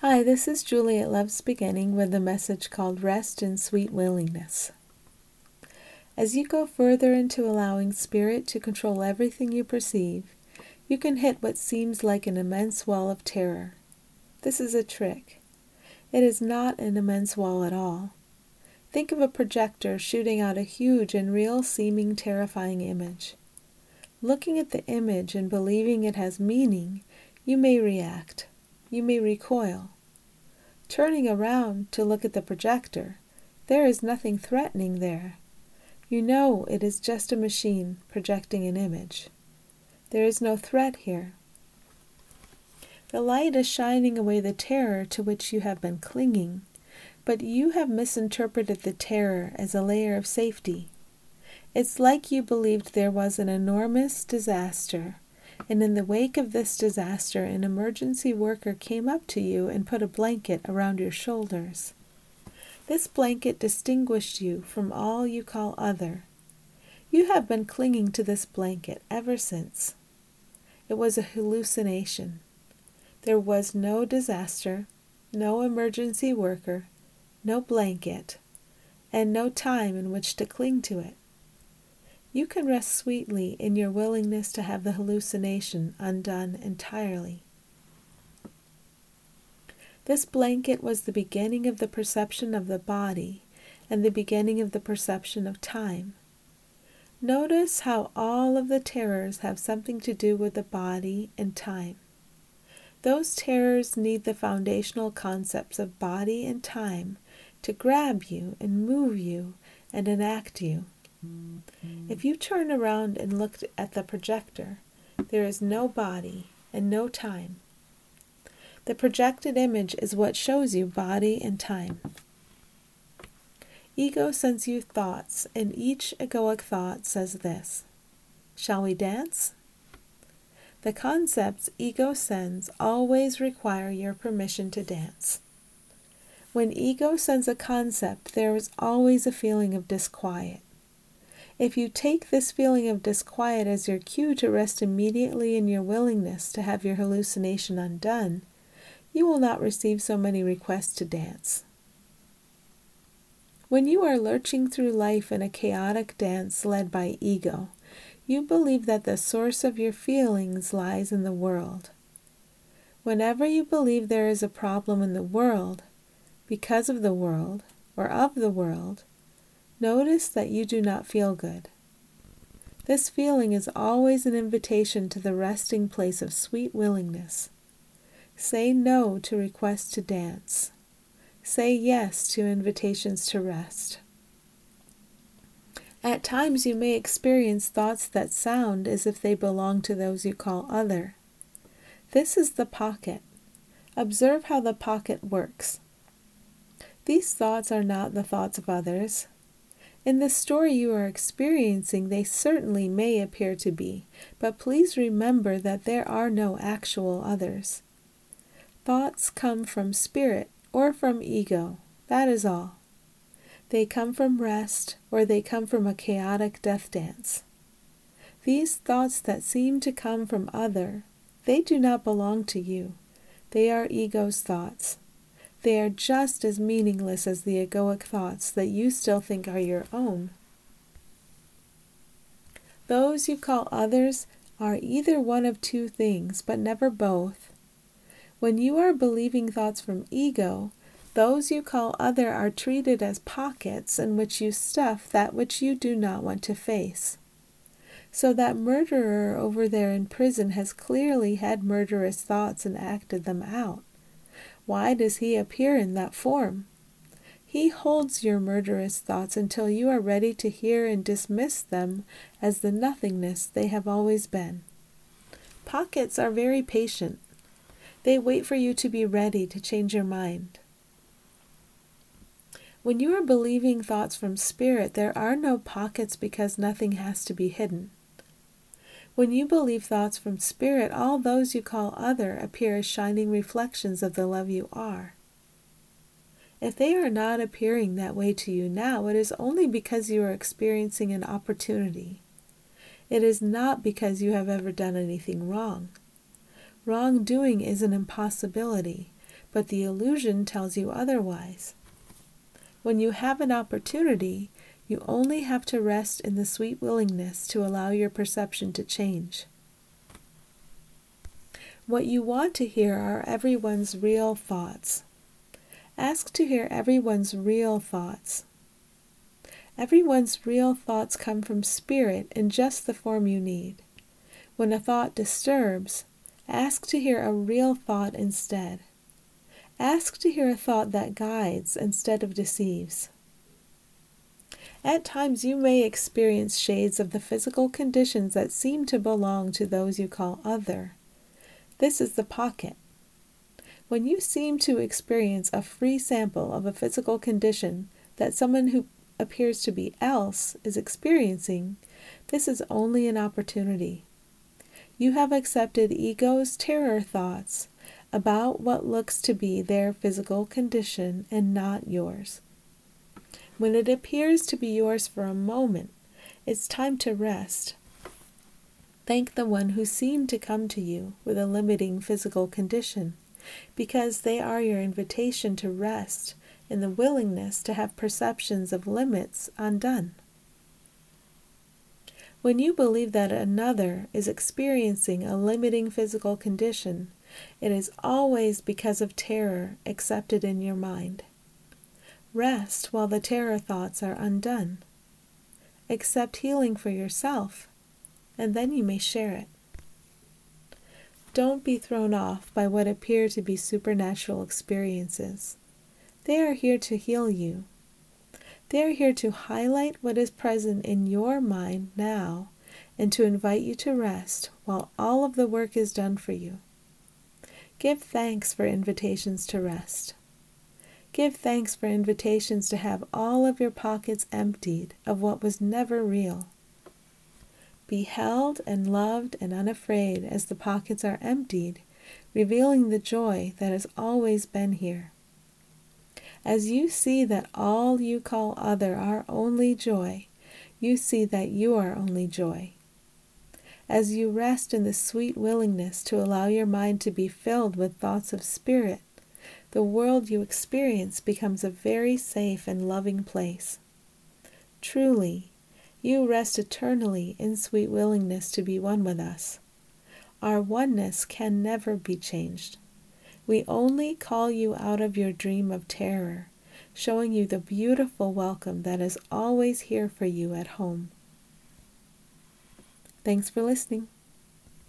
Hi, this is Julie at Love's Beginning with a message called Rest in Sweet Willingness. As you go further into allowing Spirit to control everything you perceive, you can hit what seems like an immense wall of terror. This is a trick. It is not an immense wall at all. Think of a projector shooting out a huge and real seeming terrifying image. Looking at the image and believing it has meaning, you may react you may recoil. Turning around to look at the projector, there is nothing threatening there. You know it is just a machine projecting an image. There is no threat here. The light is shining away the terror to which you have been clinging, but you have misinterpreted the terror as a layer of safety. It's like you believed there was an enormous disaster and in the wake of this disaster, an emergency worker came up to you and put a blanket around your shoulders. This blanket distinguished you from all you call other. You have been clinging to this blanket ever since. It was a hallucination. There was no disaster, no emergency worker, no blanket, and no time in which to cling to it you can rest sweetly in your willingness to have the hallucination undone entirely. This blanket was the beginning of the perception of the body and the beginning of the perception of time. Notice how all of the terrors have something to do with the body and time. Those terrors need the foundational concepts of body and time to grab you and move you and enact you. If you turn around and look at the projector, there is no body and no time. The projected image is what shows you body and time. Ego sends you thoughts, and each egoic thought says this Shall we dance? The concepts ego sends always require your permission to dance. When ego sends a concept, there is always a feeling of disquiet. If you take this feeling of disquiet as your cue to rest immediately in your willingness to have your hallucination undone, you will not receive so many requests to dance. When you are lurching through life in a chaotic dance led by ego, you believe that the source of your feelings lies in the world. Whenever you believe there is a problem in the world, because of the world, or of the world, Notice that you do not feel good. This feeling is always an invitation to the resting place of sweet willingness. Say no to requests to dance. Say yes to invitations to rest. At times you may experience thoughts that sound as if they belong to those you call other. This is the pocket. Observe how the pocket works. These thoughts are not the thoughts of others. In the story you are experiencing, they certainly may appear to be, but please remember that there are no actual others. Thoughts come from spirit or from ego, that is all. They come from rest or they come from a chaotic death dance. These thoughts that seem to come from other, they do not belong to you. They are ego's thoughts. They are just as meaningless as the egoic thoughts that you still think are your own. Those you call others are either one of two things, but never both. When you are believing thoughts from ego, those you call other are treated as pockets in which you stuff that which you do not want to face. So that murderer over there in prison has clearly had murderous thoughts and acted them out. Why does he appear in that form? He holds your murderous thoughts until you are ready to hear and dismiss them as the nothingness they have always been. Pockets are very patient. They wait for you to be ready to change your mind. When you are believing thoughts from spirit, there are no pockets because nothing has to be hidden. When you believe thoughts from Spirit, all those you call other appear as shining reflections of the love you are. If they are not appearing that way to you now, it is only because you are experiencing an opportunity. It is not because you have ever done anything wrong. Wrongdoing is an impossibility, but the illusion tells you otherwise. When you have an opportunity, you only have to rest in the sweet willingness to allow your perception to change. What you want to hear are everyone's real thoughts. Ask to hear everyone's real thoughts. Everyone's real thoughts come from spirit in just the form you need. When a thought disturbs, ask to hear a real thought instead. Ask to hear a thought that guides instead of deceives. At times, you may experience shades of the physical conditions that seem to belong to those you call other. This is the pocket. When you seem to experience a free sample of a physical condition that someone who appears to be else is experiencing, this is only an opportunity. You have accepted ego's terror thoughts about what looks to be their physical condition and not yours. When it appears to be yours for a moment, it's time to rest. Thank the one who seemed to come to you with a limiting physical condition, because they are your invitation to rest in the willingness to have perceptions of limits undone. When you believe that another is experiencing a limiting physical condition, it is always because of terror accepted in your mind. Rest while the terror thoughts are undone. Accept healing for yourself, and then you may share it. Don't be thrown off by what appear to be supernatural experiences. They are here to heal you. They are here to highlight what is present in your mind now and to invite you to rest while all of the work is done for you. Give thanks for invitations to rest. Give thanks for invitations to have all of your pockets emptied of what was never real. Be held and loved and unafraid as the pockets are emptied, revealing the joy that has always been here. As you see that all you call other are only joy, you see that you are only joy as you rest in the sweet willingness to allow your mind to be filled with thoughts of spirit, the world you experience becomes a very safe and loving place. Truly, you rest eternally in sweet willingness to be one with us. Our oneness can never be changed. We only call you out of your dream of terror, showing you the beautiful welcome that is always here for you at home. Thanks for listening.